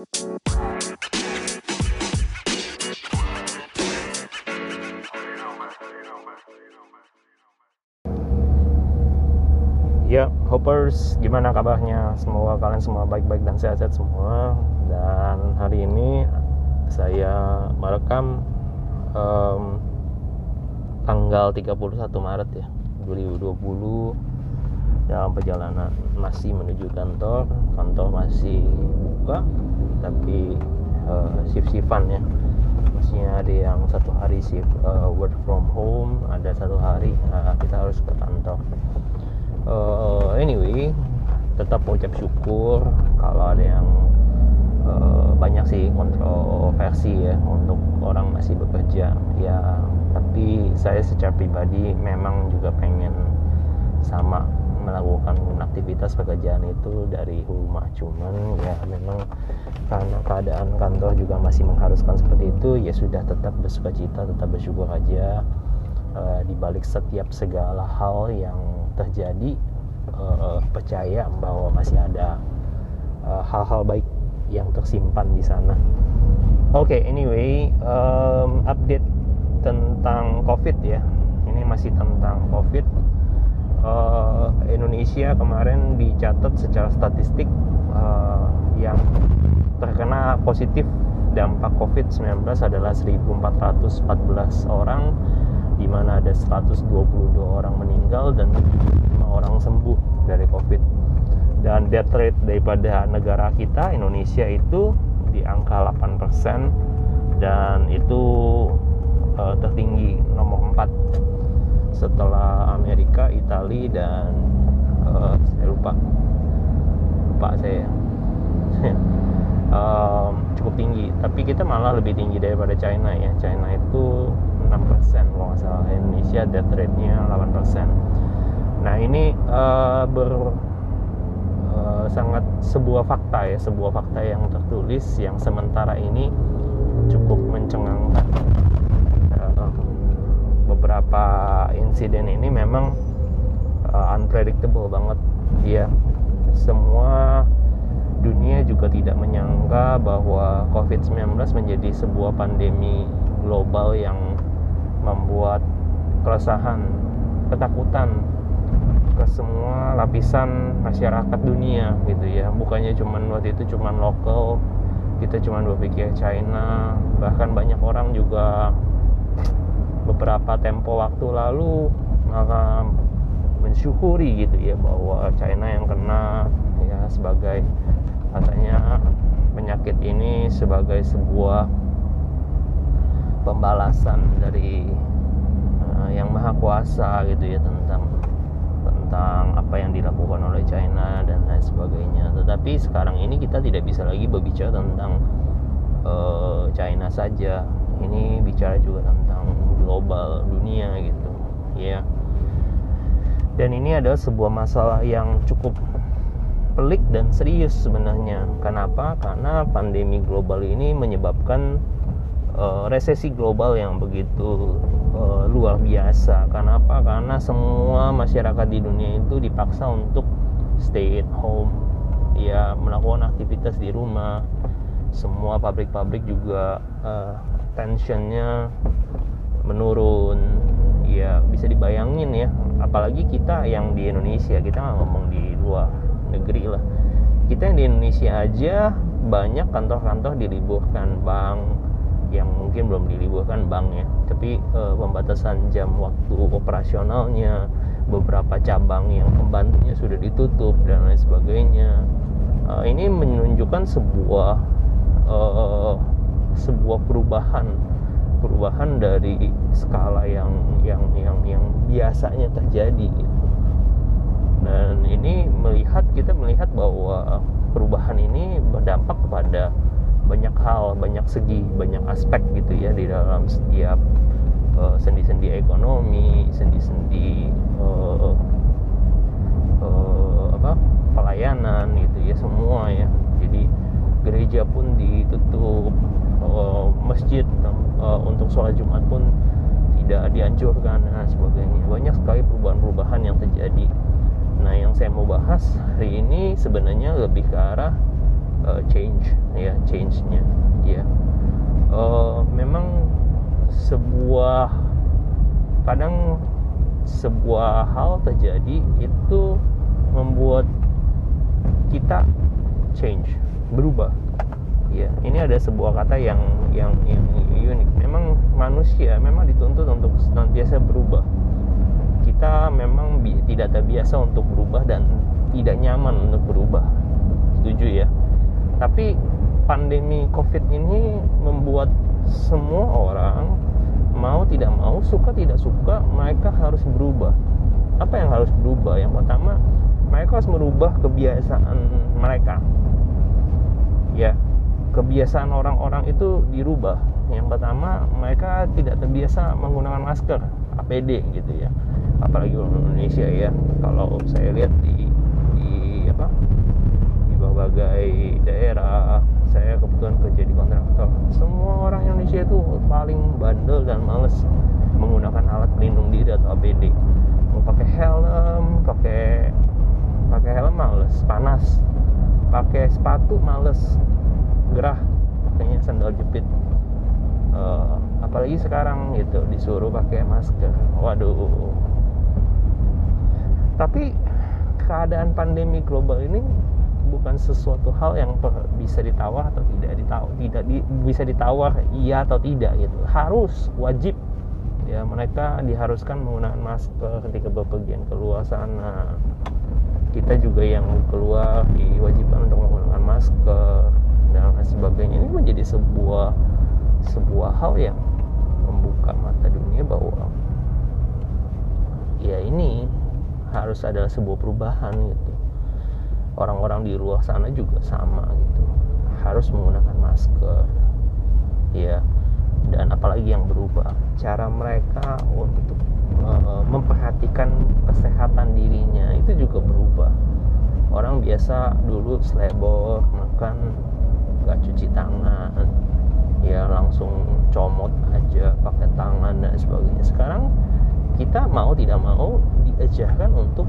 Ya, hoppers, gimana kabarnya? Semoga kalian semua baik-baik dan sehat-sehat semua. Dan hari ini saya merekam um, tanggal 31 Maret ya 2020 dalam perjalanan masih menuju kantor. Kantor masih buka, tapi uh, shift-shiftan ya. Maksudnya ada yang satu hari shift uh, work from home, ada satu hari uh, kita harus ke kantor uh, anyway tetap ucap syukur kalau ada yang uh, banyak sih kontroversi ya untuk orang masih bekerja ya tapi saya secara pribadi memang juga pengen sama melakukan aktivitas pekerjaan itu dari rumah cuman ya memang karena keadaan kantor juga masih mengharuskan seperti itu ya sudah tetap bersuka cita tetap bersyukur aja uh, di balik setiap segala hal yang terjadi uh, percaya bahwa masih ada eh, hal-hal uh, baik yang tersimpan di sana. Oke, okay, anyway, um, update tentang COVID ya. Ini masih tentang COVID. Uh, Indonesia kemarin dicatat secara statistik uh, yang terkena positif dampak COVID-19 adalah 1.414 orang di mana ada 122 orang meninggal dan 5 orang sembuh dari COVID. Dan death rate daripada negara kita Indonesia itu di angka 8% dan itu uh, tertinggi nomor 4 setelah Amerika, Italia dan uh, saya lupa. Lupa saya. Um, cukup tinggi. Tapi kita malah lebih tinggi daripada China ya. China itu 6% kalau nggak salah. Indonesia death rate-nya 8% nah ini uh, ber uh, sangat sebuah fakta ya. Sebuah fakta yang tertulis yang sementara ini cukup mencengangkan beberapa insiden ini memang uh, unpredictable banget ya semua dunia juga tidak menyangka bahwa COVID-19 menjadi sebuah pandemi global yang membuat keresahan, ketakutan ke semua lapisan masyarakat dunia gitu ya. Bukannya cuman waktu itu cuman lokal, kita cuman berpikir China, bahkan banyak orang juga beberapa tempo waktu lalu mensyukuri gitu ya bahwa China yang kena ya sebagai katanya penyakit ini sebagai sebuah pembalasan dari uh, yang maha kuasa gitu ya tentang tentang apa yang dilakukan oleh China dan lain sebagainya. Tetapi sekarang ini kita tidak bisa lagi berbicara tentang uh, China saja. Ini bicara juga tentang global dunia gitu, ya. Dan ini adalah sebuah masalah yang cukup pelik dan serius sebenarnya. Kenapa? Karena pandemi global ini menyebabkan uh, resesi global yang begitu uh, luar biasa. Kenapa? Karena semua masyarakat di dunia itu dipaksa untuk stay at home, ya melakukan aktivitas di rumah. Semua pabrik-pabrik juga uh, tensionnya menurun. Ya bisa dibayangin ya, apalagi kita yang di Indonesia, kita nggak ngomong di luar negeri lah. Kita yang di Indonesia aja banyak kantor-kantor diliburkan, bank, yang mungkin belum diliburkan bank ya tapi e, pembatasan jam waktu operasionalnya beberapa cabang yang pembantunya sudah ditutup dan lain sebagainya e, ini menunjukkan sebuah e, sebuah perubahan perubahan dari skala yang yang yang yang biasanya terjadi gitu. dan ini melihat kita melihat bahwa perubahan ini berdampak kepada banyak hal, banyak segi, banyak aspek gitu ya di dalam setiap uh, sendi-sendi ekonomi, sendi-sendi uh, uh, apa pelayanan gitu ya semua ya. Jadi gereja pun ditutup, uh, masjid uh, untuk sholat Jumat pun tidak dianjurkan dan sebagainya. Banyak sekali perubahan-perubahan yang terjadi. Nah, yang saya mau bahas hari ini sebenarnya lebih ke arah uh, change ya change-nya ya uh, memang sebuah kadang sebuah hal terjadi itu membuat kita change berubah ya ini ada sebuah kata yang yang yang unik. Memang manusia memang dituntut untuk senantiasa berubah. Kita memang bi tidak terbiasa untuk berubah dan tidak nyaman untuk berubah. Setuju ya? Tapi pandemi covid ini membuat semua orang mau tidak mau suka tidak suka mereka harus berubah. Apa yang harus berubah? Yang pertama mereka harus merubah kebiasaan mereka. Ya kebiasaan orang-orang itu dirubah. Yang pertama mereka tidak terbiasa menggunakan masker APD gitu ya. Apalagi orang Indonesia ya. Kalau saya lihat di di apa di berbagai daerah saya kebetulan kerja di kontraktor. Semua orang Indonesia itu paling bandel dan males menggunakan alat pelindung diri atau APD mau pakai helm pakai pakai helm males panas pakai sepatu males gerah pakainya sandal jepit. Uh, apalagi sekarang gitu disuruh pakai masker. Waduh. Tapi keadaan pandemi global ini bukan sesuatu hal yang bisa ditawar atau tidak ditawar tidak di, bisa ditawar iya atau tidak gitu. Harus wajib. Ya mereka diharuskan menggunakan masker ketika berpergian keluar sana kita juga yang keluar diwajibkan untuk menggunakan masker dan lain sebagainya. Ini menjadi sebuah sebuah hal yang membuka mata dunia bahwa ya ini harus ada sebuah perubahan gitu. Orang-orang di luar sana juga sama gitu. Harus menggunakan masker ya. Dan apalagi yang berubah cara mereka untuk uh, memperhatikan kesehatan dirinya itu juga berubah. Orang biasa dulu selebor makan nggak cuci tangan ya langsung comot aja pakai tangan dan sebagainya. Sekarang kita mau tidak mau diajarkan untuk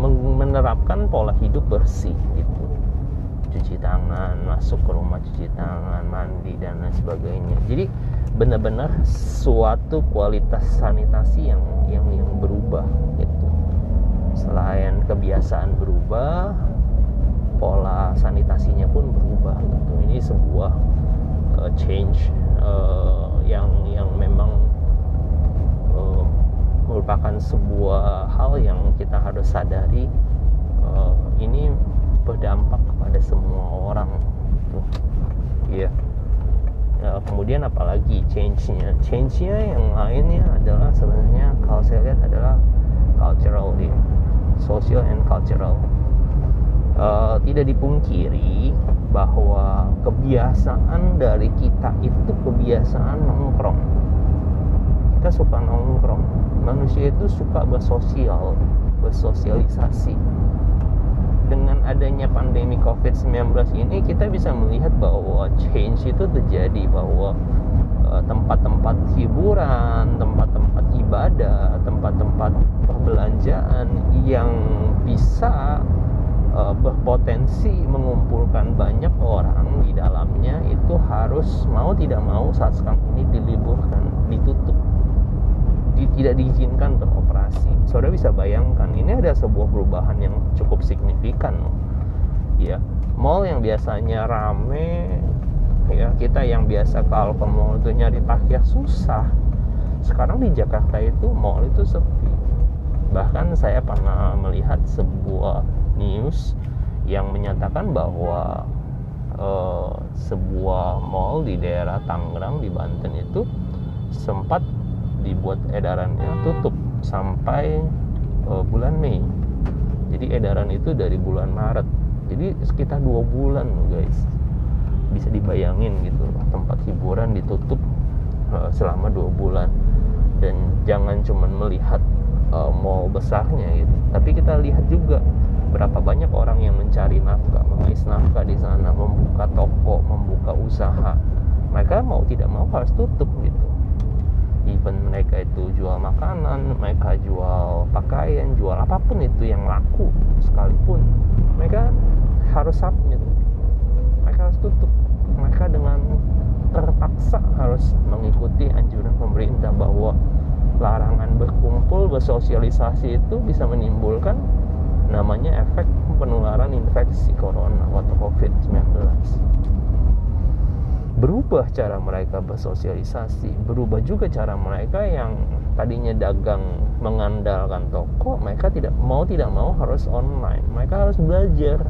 menerapkan pola hidup bersih gitu. Cuci tangan masuk ke rumah cuci tangan mandi dan lain sebagainya. Jadi benar-benar suatu kualitas sanitasi yang yang yang berubah gitu selain kebiasaan berubah pola sanitasinya pun berubah gitu ini sebuah uh, change uh, yang yang memang uh, merupakan sebuah hal yang kita harus sadari uh, ini berdampak kepada semua orang gitu. Iya. Yeah. Ya, kemudian apalagi change-nya? Change-nya yang lainnya adalah sebenarnya kalau saya lihat adalah cultural ya social and cultural. Uh, tidak dipungkiri bahwa kebiasaan dari kita itu kebiasaan nongkrong. Kita suka nongkrong. Manusia itu suka bersosial bersosialisasi dengan adanya pandemi COVID-19 ini kita bisa melihat bahwa change itu terjadi bahwa eh, tempat-tempat hiburan, tempat-tempat ibadah, tempat-tempat perbelanjaan yang bisa uh, berpotensi mengumpulkan banyak orang di dalamnya itu harus mau tidak mau saat sekarang ini diliburkan, ditutup, di, tidak diizinkan beroperasi. Saudara bisa bayangkan ini ada sebuah perubahan yang cukup signifikan, ya. Mall yang biasanya rame, ya kita yang biasa kalau ke mall itu nyari parkir susah. Sekarang di Jakarta itu mall itu sepi. Bahkan saya pernah melihat sebuah news yang menyatakan bahwa uh, sebuah mall di daerah Tangerang di Banten itu sempat dibuat edarannya tutup sampai uh, bulan Mei. Jadi edaran itu dari bulan Maret. Jadi sekitar dua bulan guys. Bisa dibayangin gitu tempat hiburan ditutup uh, selama dua bulan dan jangan cuman melihat uh, mall besarnya gitu, tapi kita lihat juga berapa banyak orang yang mencari nafkah, mengais nafkah di sana, membuka toko, membuka usaha. Mereka mau tidak mau harus tutup gitu. Even mereka itu jual makanan, mereka jual pakaian, jual apa pun itu yang laku sekalipun, mereka harus submit. Harus tutup. Mereka dengan terpaksa harus mengikuti anjuran pemerintah bahwa larangan berkumpul bersosialisasi itu bisa menimbulkan namanya efek penularan infeksi corona atau covid-19 berubah cara mereka bersosialisasi berubah juga cara mereka yang tadinya dagang mengandalkan toko mereka tidak mau tidak mau harus online mereka harus belajar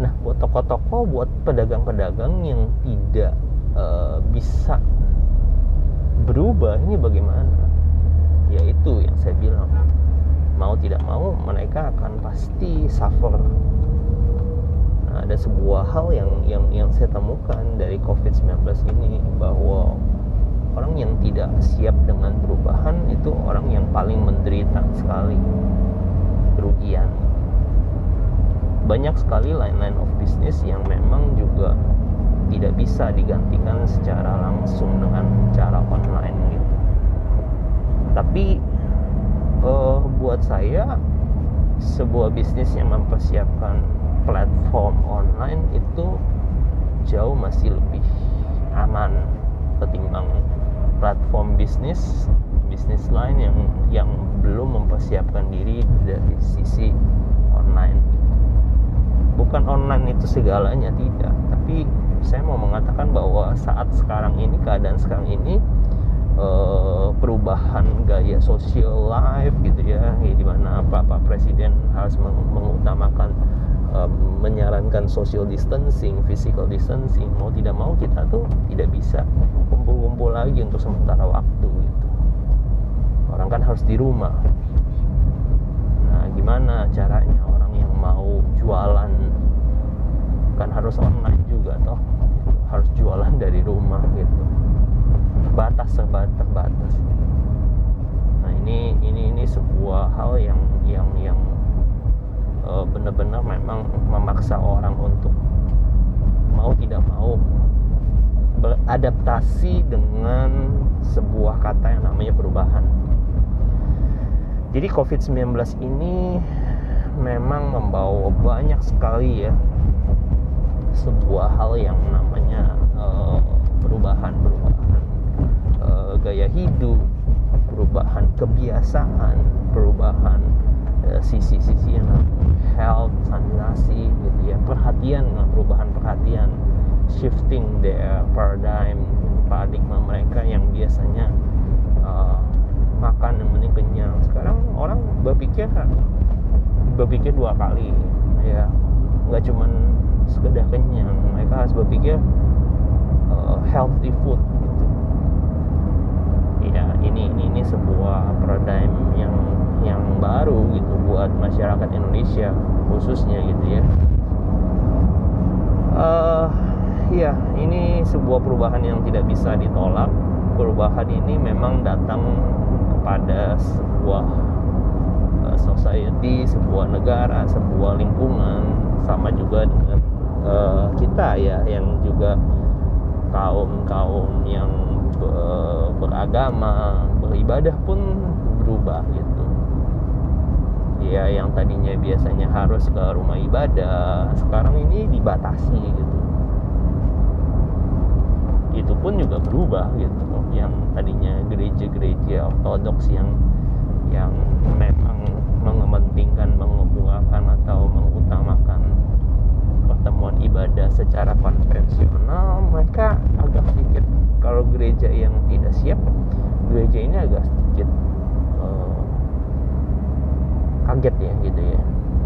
Nah, buat toko-toko, buat pedagang-pedagang yang tidak uh, bisa berubah, ini bagaimana? Yaitu yang saya bilang, mau tidak mau mereka akan pasti suffer. Ada sebuah hal yang yang yang saya temukan dari COVID-19 ini bahwa orang yang tidak siap dengan perubahan itu orang yang paling menderita sekali kerugian banyak sekali line-line of business yang memang juga tidak bisa digantikan secara langsung dengan cara online gitu. Tapi uh, buat saya sebuah bisnis yang mempersiapkan platform online itu jauh masih lebih aman ketimbang platform bisnis bisnis lain yang yang belum mempersiapkan diri dari sisi online. Bukan online itu segalanya tidak. Tapi saya mau mengatakan bahwa saat sekarang ini keadaan sekarang ini uh, perubahan gaya social life gitu ya, ya di mana Bapak Presiden harus mengutamakan uh, menyarankan social distancing, physical distancing mau tidak mau kita tuh tidak bisa kumpul-kumpul lagi untuk sementara waktu gitu. Orang kan harus di rumah. Nah gimana caranya orang yang mau jualan? Kan harus online juga toh. Harus jualan dari rumah gitu. Batas serba terbatas. Nah ini ini ini sebuah hal yang yang yang benar-benar memang memaksa orang untuk mau tidak mau beradaptasi dengan sebuah kata yang namanya perubahan. Jadi COVID-19 ini memang membawa banyak sekali ya sebuah hal yang namanya uh, perubahan perubahan uh, gaya hidup perubahan kebiasaan perubahan uh, sisi-sisi yang health sanitasi gitu ya. Perhatian perubahan perhatian. Shifting their paradigm paradigma mereka yang biasanya uh, makan yang penting kenyang. Sekarang orang berpikir berpikir dua kali ya. Nggak cuman sekedar kenyang. Mereka harus berpikir uh, healthy food gitu. Ya ini ini ini sebuah paradigm yang yang baru gitu buat masyarakat Indonesia khususnya gitu ya. Uh, ya ini sebuah perubahan yang tidak bisa ditolak. Perubahan ini memang datang kepada sebuah uh, society sebuah negara sebuah lingkungan sama juga dengan uh, kita ya yang juga kaum kaum yang beragama beribadah pun berubah gitu ya yang tadinya biasanya harus ke rumah ibadah sekarang ini dibatasi gitu. Itu pun juga berubah gitu yang tadinya gereja-gereja ortodoks yang yang memang mengementingkan mengemukakan atau mengutamakan pertemuan ibadah secara konvensional mereka agak sedikit kalau gereja yang tidak siap gereja ini agak sedikit uh, kaget ya gitu ya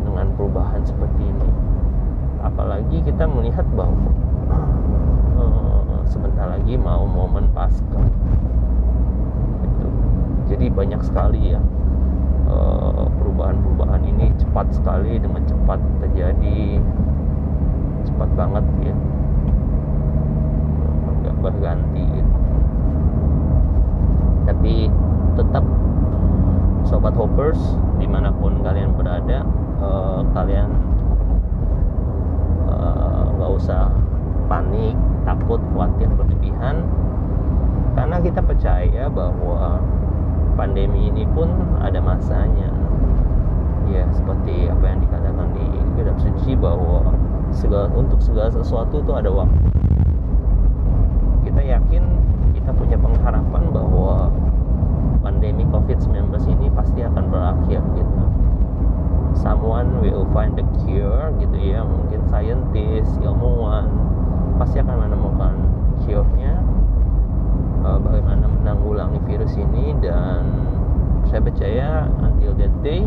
dengan perubahan seperti ini. Apalagi kita melihat bahwa uh, sebentar lagi mau momen pasca gitu. jadi banyak sekali ya eh, perubahan-perubahan ini cepat sekali dengan cepat terjadi. Cepat banget ya. Nggak berganti. Tapi tetap sobat hoppers di mana pun kalian berada uh, kalian eh, nggak uh, usah panik takut khawatir berlebihan. Karena kita percaya bahwa pandemi ini pun ada masanya. Ya seperti apa yang dikatakan di kitab suci bahwa segala untuk segala sesuatu itu ada waktu. Kita yakin kita punya pengharapan bahwa pandemi COVID-19 ini pasti akan berakhir gitu. Someone will find the cure gitu ya mungkin scientist ilmuwan pasti akan menemukan cure-nya. Uh, bagaimana menanggulangi virus ini dan saya percaya until that day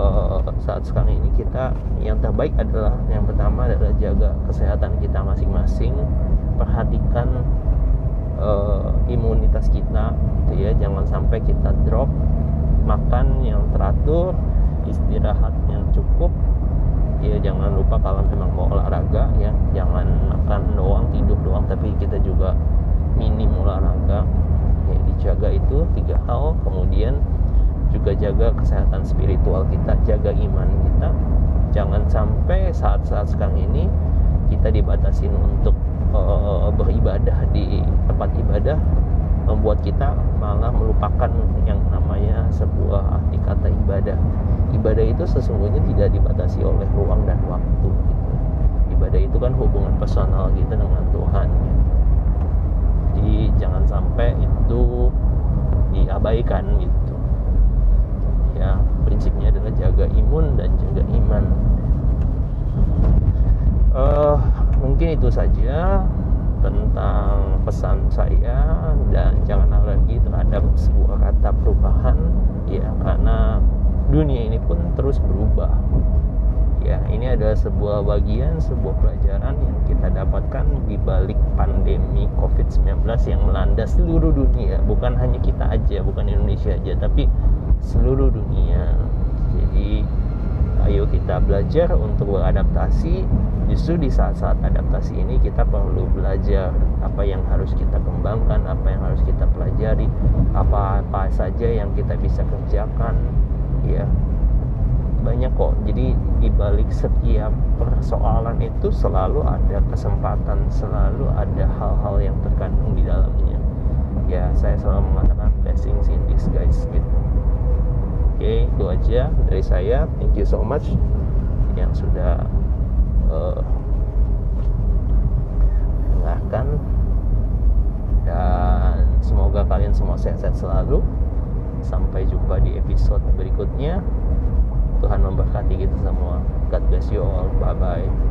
uh, saat sekarang ini kita yang terbaik adalah yang pertama adalah jaga kesehatan kita masing-masing perhatikan uh, imunitas kita gitu ya jangan sampai kita drop makan yang teratur istirahat yang cukup. Ya jangan lupa kalau memang mau olahraga ya. Jangan makan doang tidur doang tapi kita juga minim olahraga. Ya dijaga itu tiga hal. Kemudian juga jaga kesehatan spiritual kita jaga iman kita. Jangan sampai saat-saat sekarang ini kita dibatasin untuk uh, beribadah di tempat ibadah membuat kita malah melupakan yang namanya sebuah arti kata ibadah ibadah itu sesungguhnya tidak dibatasi oleh ruang dan waktu gitu. ibadah itu kan hubungan personal kita dengan Tuhan ya. jadi jangan sampai itu diabaikan gitu ya prinsipnya adalah jaga imun dan jaga iman uh, mungkin itu saja tentang pesan saya dan jangan alergi terhadap sebuah kata perubahan ya karena dunia ini pun terus berubah. Ya ini adalah sebuah bagian sebuah pelajaran yang kita dapatkan di balik pandemi COVID-19 yang melanda seluruh dunia. Bukan hanya kita aja bukan Indonesia aja tapi seluruh dunia. Jadi ayo kita belajar untuk beradaptasi justru di saat-saat adaptasi ini kita perlu belajar apa yang harus kita kembangkan apa yang harus kita pelajari apa-apa saja yang kita bisa kerjakan ya. Banyak kok. Jadi di balik setiap persoalan itu selalu ada kesempatan selalu ada hal-hal yang terkandung di dalamnya. Ya saya selalu mengatakan blessings in disguise gitu. Oke itu aja dari saya. Thank you so much yang sudah mendengarkan. Dan semoga kalian semua sehat-sehat selalu. Sampai jumpa di episode berikutnya. Tuhan memberkati kita semua. God bless you all. Bye bye